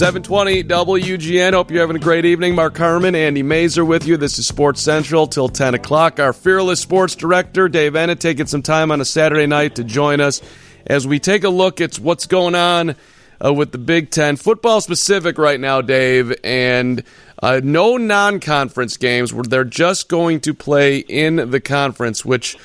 720 WGN. Hope you're having a great evening. Mark Carman, Andy Masur with you. This is Sports Central till 10 o'clock. Our fearless sports director, Dave Eanet, taking some time on a Saturday night to join us as we take a look at what's going on uh, with the Big Ten. Football specific right now, Dave, and uh, no non conference games where they're just going to play in the conference, which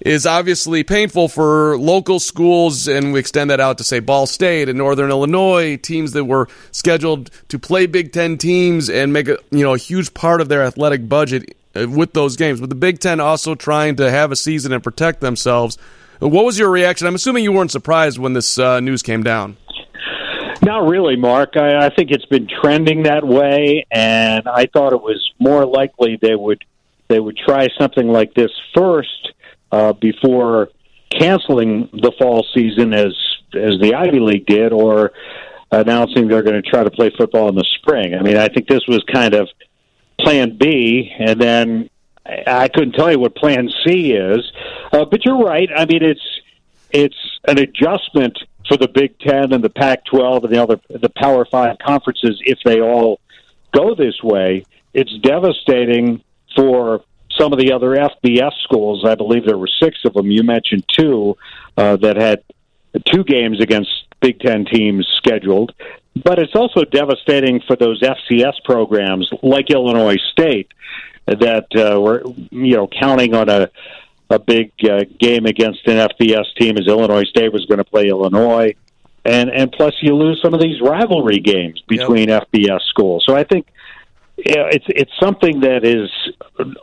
is obviously painful for local schools, and we extend that out to say Ball State and Northern Illinois, teams that were scheduled to play Big Ten teams and make a you know a huge part of their athletic budget uh, with those games. But the Big Ten also trying to have a season and protect themselves. What was your reaction? I'm assuming you weren't surprised when this uh, news came down. Not really, Mark. I, I think it's been trending that way, and I thought it was more likely they would they would try something like this first uh, before canceling the fall season as as the Ivy League did, or announcing they're going to try to play football in the spring. I mean, I think this was kind of Plan B, and then I couldn't tell you what Plan C is. Uh, but you're right. I mean, it's it's an adjustment for the Big Ten and the Pac-12 and the other the Power Five conferences if they all go this way. It's devastating for some of the other FBS schools. I believe there were six of them. You mentioned two uh, that had two games against Big Ten teams scheduled. But it's also devastating for those FCS programs like Illinois State that uh, were, you know, counting on a a big uh, game against an FBS team as Illinois State was going to play Illinois, and and plus you lose some of these rivalry games between yep. FBS schools. So I think yeah, it's it's something that is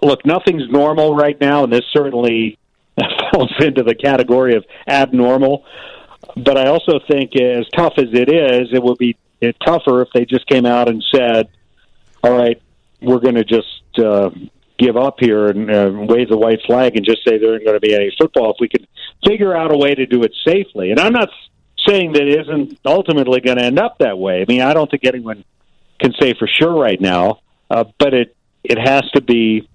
look, nothing's normal right now, and this certainly falls into the category of abnormal. But I also think, as tough as it is, it would be tougher if they just came out and said, "All right, we're going to just uh, give up here and uh, wave the white flag and just say there isn't going to be any football." If we could figure out a way to do it safely, and I'm not saying that it isn't ultimately going to end up that way. I mean, I don't think anyone can say for sure right now uh, but it it has to be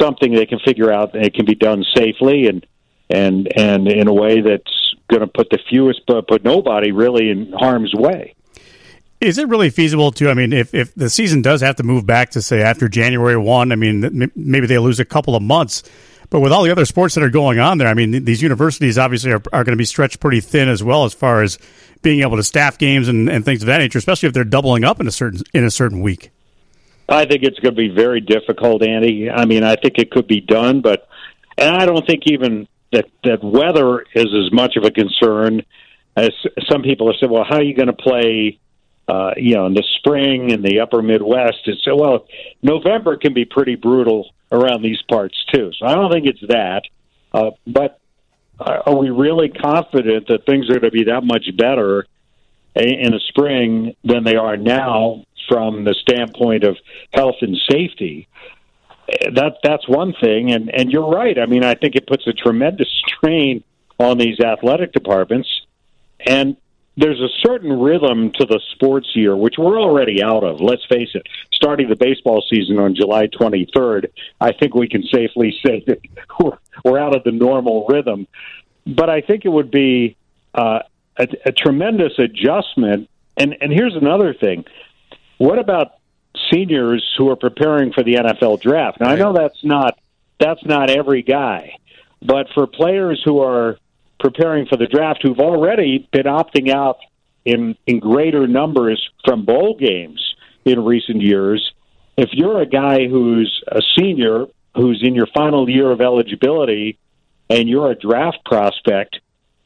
something they can figure out that it can be done safely and and and in a way that's going to put the fewest but put nobody really in harm's way. Is it really feasible to? I mean, if, if the season does have to move back to say after January one, I mean, maybe they lose a couple of months. But with all the other sports that are going on there, I mean, these universities obviously are, are going to be stretched pretty thin as well as far as being able to staff games and, and things of that nature, especially if they're doubling up in a certain in a certain week. I think it's going to be very difficult, Andy. I mean, I think it could be done, but and I don't think even that that weather is as much of a concern as some people have said. Well, how are you going to play? Uh, you know, in the spring in the upper Midwest, it's so well, November can be pretty brutal around these parts too. So I don't think it's that. Uh, but are we really confident that things are going to be that much better in the spring than they are now from the standpoint of health and safety. That that's one thing, and and you're right. I mean, I think it puts a tremendous strain on these athletic departments, and there's a certain rhythm to the sports year, which we're already out of. Let's face it. Starting the baseball season on July 23rd, I think we can safely say that we're, we're out of the normal rhythm. But I think it would be uh, a, a tremendous adjustment. And and here's another thing: what about seniors who are preparing for the NFL draft? Now. I know that's not that's not every guy, but for players who are preparing for the draft who've already been opting out in in greater numbers from bowl games in recent years, if you're a guy who's a senior who's in your final year of eligibility and you're a draft prospect,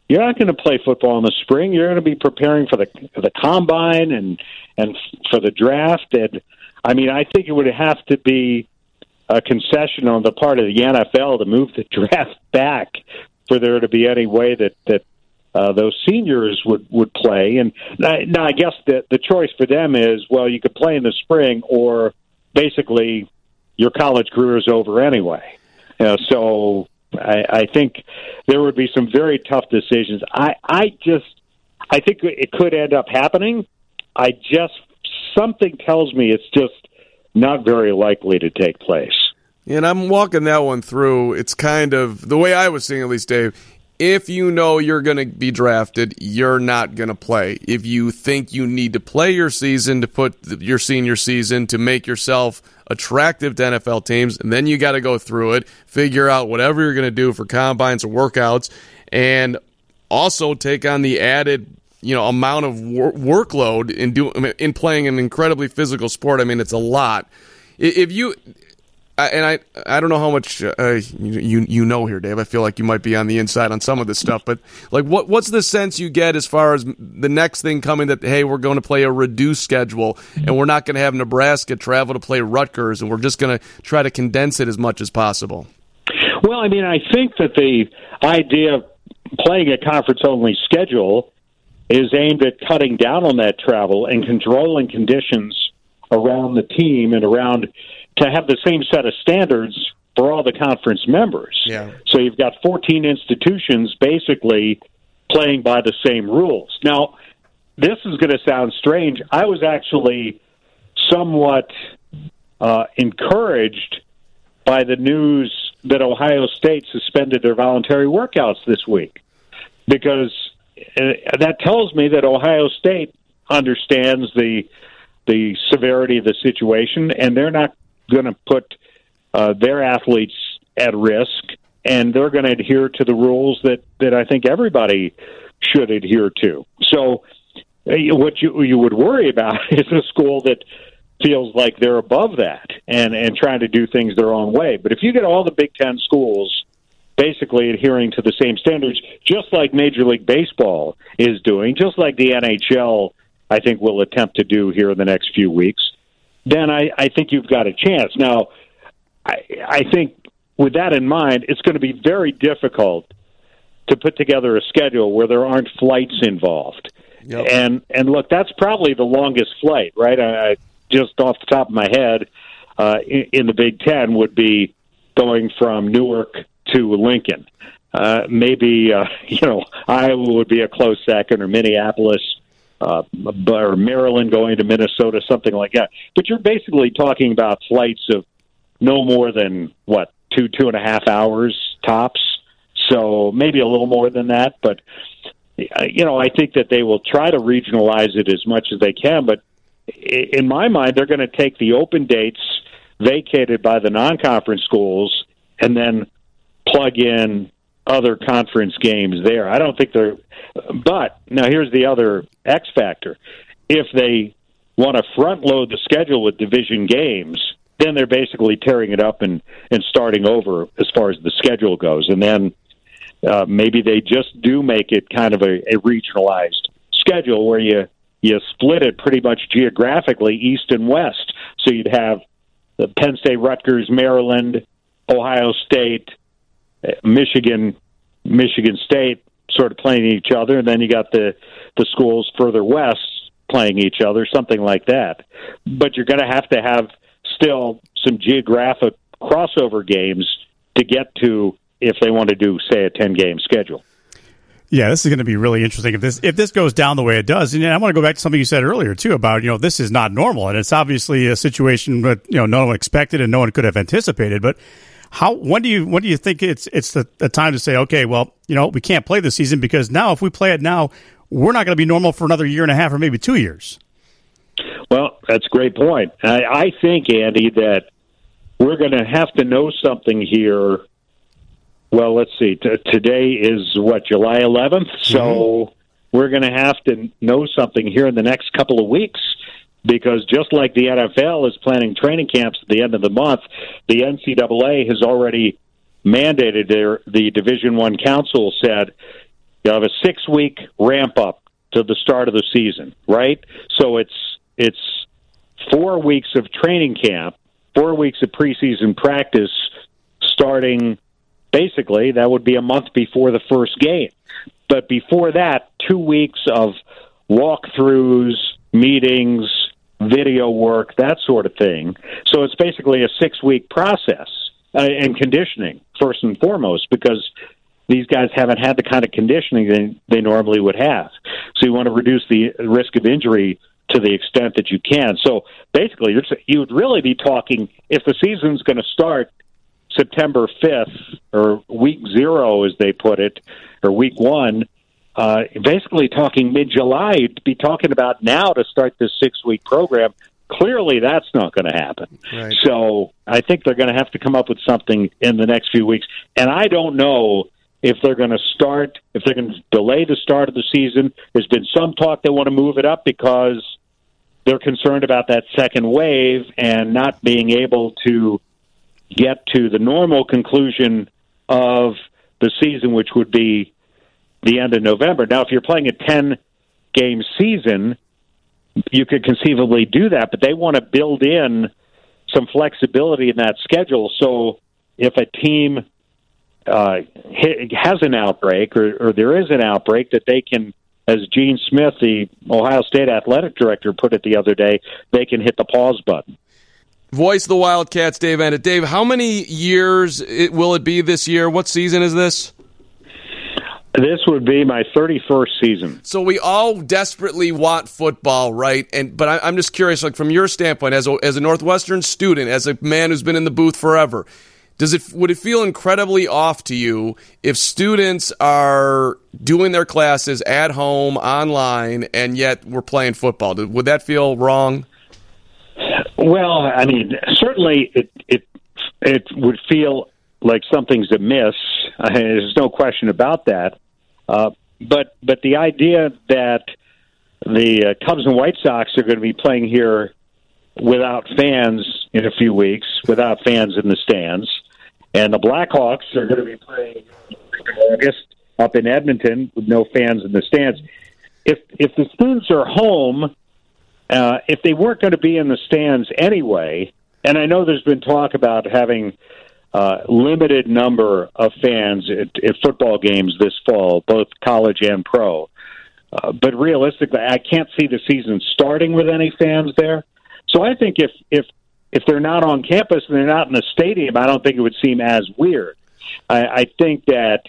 you're not going to play football in the spring. You're going to be preparing for the the combine and and for the draft. And I mean, I think it would have to be a concession on the part of the NFL to move the draft back for there to be any way that that uh, those seniors would would play. And now, I guess the the choice for them is well, you could play in the spring, or basically your college career is over anyway. You know, so I, I think there would be some very tough decisions. I I just I think it could end up happening. I just something tells me it's just not very likely to take place. And I'm walking that one through. It's kind of the way I was seeing, at least, Dave. if you know you're going to be drafted, you're not going to play. If you think you need to play your season to put your senior season to make yourself attractive to NFL teams, and then you got to go through it, figure out whatever you're going to do for combines or workouts, and also take on the added you know amount of wor- workload in doing in playing an incredibly physical sport. I mean, it's a lot. If you and I I don't know how much uh, you you know here, Dave. I feel like you might be on the inside on some of this stuff, but like, what what's the sense you get as far as the next thing coming that hey, we're going to play a reduced schedule and we're not going to have Nebraska travel to play Rutgers, and we're just going to try to condense it as much as possible. Well, I mean, I think that the idea of playing a conference only schedule is aimed at cutting down on that travel and controlling conditions around the team and around to have the same set of standards for all the conference members. Yeah. So you've got 14 institutions basically playing by the same rules. Now, this is going to sound strange. I was actually somewhat uh, encouraged by the news that Ohio State suspended their voluntary workouts this week because uh, that tells me that Ohio State understands the the severity of the situation and they're not going to put uh, their athletes at risk, and they're going to adhere to the rules that that I think everybody should adhere to. So, uh, what you you would worry about is a school that feels like they're above that and and trying to do things their own way. But if you get all the Big Ten schools basically adhering to the same standards, just like Major League Baseball is doing, just like the NHL, I think will attempt to do here in the next few weeks, then I, I think you've got a chance. Now, I, I think with that in mind, it's going to be very difficult to put together a schedule where there aren't flights involved. Yep. And and look, that's probably the longest flight, right? I, I just off the top of my head, uh, in, in the Big Ten would be going from Newark to Lincoln. Uh, maybe uh, you know Iowa would be a close second, or Minneapolis uh, or Maryland going to Minnesota, something like that. But you're basically talking about flights of no more than what two two and a half hours tops. So maybe a little more than that, but uh, you know I think that they will try to regionalize it as much as they can. But in my mind, they're going to take the open dates vacated by the non-conference schools and then plug in other conference games there. I don't think they're. But now here's the other X factor: if they want to front load the schedule with division games, then they're basically tearing it up and and starting over as far as the schedule goes, and then uh, maybe they just do make it kind of a, a regionalized schedule where you you split it pretty much geographically east and west. So you'd have the Penn State, Rutgers, Maryland, Ohio State, Uh, Michigan, Michigan State sort of playing each other, and then you got the the schools further west playing each other, something like that. But you're going to have to have still some geographic crossover games to get to if they want to do, say, a ten game schedule. Yeah, this is going to be really interesting if this if this goes down the way it does. And I want to go back to something you said earlier too about you know this is not normal, and it's obviously a situation that you know no one expected and no one could have anticipated. But how when do you when do you think it's it's the, the time to say okay well you know we can't play this season because now if we play it now we're not going to be normal for another year and a half or maybe two years? Well that's a great point. I, I think andy that we're going to have to know something here. Well let's see. T- today is what july 11th so mm-hmm. we're going to have to know something here in the next couple of weeks because just like the NFL is planning training camps at the end of the month, the NCAA has already mandated their the Division One Council said you have a six week ramp up to the start of the season, right? So it's it's four weeks of training camp, four weeks of preseason practice, starting basically that would be a month before the first game. But before that, two weeks of walkthroughs, meetings, video work, that sort of thing. So it's basically a six week process uh, and conditioning, first and foremost, because these guys haven't had the kind of conditioning they, they normally would have. So you want to reduce the risk of injury to the extent that you can. So basically, you would really be talking if the season's going to start September 5th or week zero, as they put it, or week one, uh, basically talking mid July to be talking about now to start this six week program. Clearly, that's not going to happen. Right. So I think they're going to have to come up with something in the next few weeks. And I don't know if they're going to start, if they're going to delay the start of the season. There's been some talk they want to move it up because they're concerned about that second wave and not being able to get to the normal conclusion of the season, which would be the end of November. Now, if you're playing a 10 game season, you could conceivably do that, but they want to build in some flexibility in that schedule. So if a team uh, has an outbreak or, or there is an outbreak, that they can, as Gene Smith, the Ohio State athletic director, put it the other day, they can hit the pause button. Voice the Wildcats, Dave Eanet. Dave, how many years will it be this year? What season is this? This would be my 31st season. So we all desperately want football, right? And but I, am just curious, like from your standpoint, as a, as a Northwestern student, as a man who's been in the booth forever, does it would it feel incredibly off to you if students are doing their classes at home online and yet we're playing football? Would that feel wrong? Well, I mean, certainly it it it would feel like something's amiss. Uh, there's no question about that. Uh, but but the idea that the uh, Cubs and White Sox are going to be playing here without fans in a few weeks, without fans in the stands, and the Blackhawks are going to be playing in August up in Edmonton with no fans in the stands. If if the students are home, uh, if they weren't going to be in the stands anyway, and I know there's been talk about having uh, limited number of fans at, at football games this fall, both college and pro. Uh, but realistically, I can't see the season starting with any fans there. So I think if if if they're not on campus and they're not in the stadium, I don't think it would seem as weird. I, I think that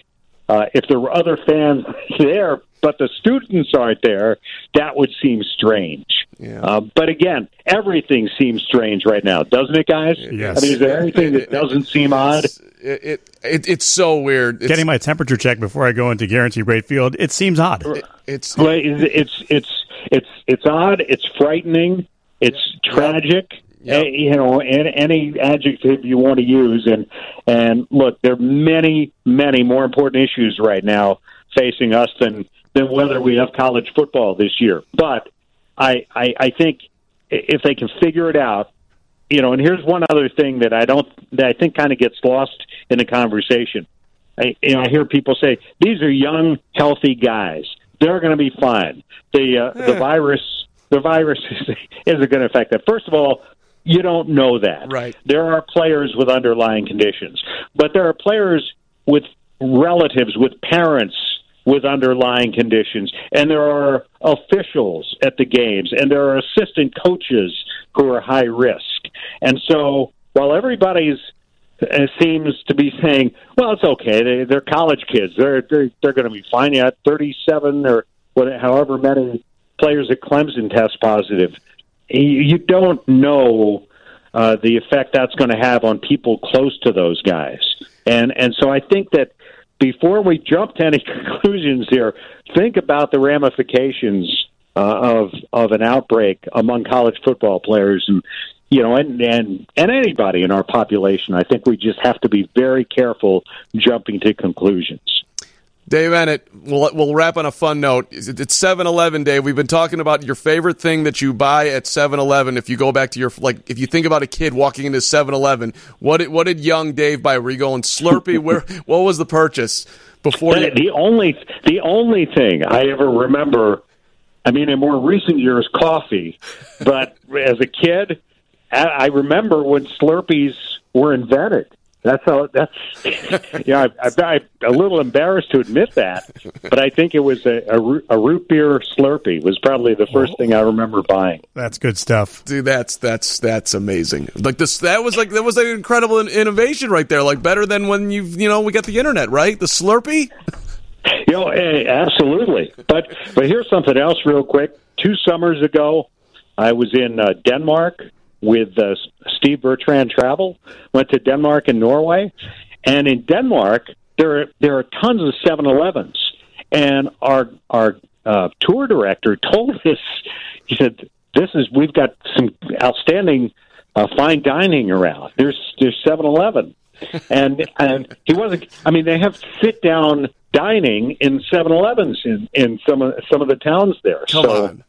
uh, if there were other fans there, but the students aren't there, that would seem strange. Yeah. Uh, but again, everything seems strange right now, doesn't it, guys? Yes. I mean, is there anything that doesn't seem odd? It, it, it it's so weird. It's, Getting my temperature checked before I go into Guaranteed Rate Field, it seems odd. It, it's it's it's it's it's odd. It's frightening. It's tragic. Yep. you know, any, any adjective you want to use, and and look, there are many, many more important issues right now facing us than than whether we have college football this year. But I, I, I think if they can figure it out, you know, and here's one other thing that I don't, that I think kind of gets lost in the conversation. I, you know, I hear people say these are young, healthy guys. They're going to be fine. The uh, the virus, the virus isn't going to affect them. First of all, you don't know that. Right. There are players with underlying conditions, but there are players with relatives, with parents with underlying conditions. And there are officials at the games, and there are assistant coaches who are high risk. And so while everybody's uh, seems to be saying, "Well, it's okay. They, they're college kids. They're they're, they're going to be fine." Yet, thirty-seven or whatever, however many players at Clemson test positive. You, you don't know uh, the effect that's going to have on people close to those guys, and and so I think that before we jump to any conclusions here, think about the ramifications uh, of of an outbreak among college football players and you know and and and anybody in our population. I think we just have to be very careful jumping to conclusions. Dave Eanet, we'll, we'll wrap on a fun note. It's 7 Eleven Day. We've been talking about your favorite thing that you buy at 7 Eleven. If you go back to your, like, if you think about a kid walking into 7 Eleven, what did, what did young Dave buy? Were you going Slurpee? Where, what was the purchase before? You- the only, the only thing I ever remember, I mean, in more recent years, coffee, but as a kid, I remember when Slurpees were invented. That's how. That's yeah. I, I, I'm a little embarrassed to admit that, but I think it was a, a, a root beer Slurpee was probably the first thing I remember buying. That's good stuff, dude. That's that's that's amazing. Like this, that was like that was an incredible innovation right there. Like better than when you've you know we got the internet, right? The Slurpee. You know, hey, absolutely. But but here's something else, real quick. Two summers ago, I was in uh, Denmark with uh, Steve Bertrand Travel. Went to Denmark and Norway, and in Denmark there are, there are tons of 7-Elevens, and our our uh, tour director told us he said this is we've got some outstanding uh, fine dining around. There's there's 7-Eleven. and and he wasn't. I mean, they have sit down dining in 7-Elevens in in some of some of the towns there. Come so, on.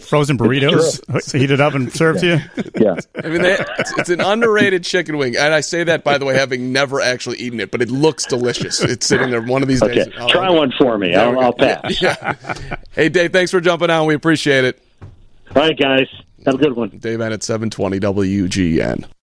Frozen burritos heated up and served to you. Yeah. I mean, they, it's, it's an underrated chicken wing, and I say that by the way, having never actually eaten it, but it looks delicious. It's sitting there one of these Okay. days. Oh, Try one for me. I'll, I'll pass. Yeah. Hey, Dave, thanks for jumping on. We appreciate it. All right, guys. Have a good one. Dave Eanet 720 WGN.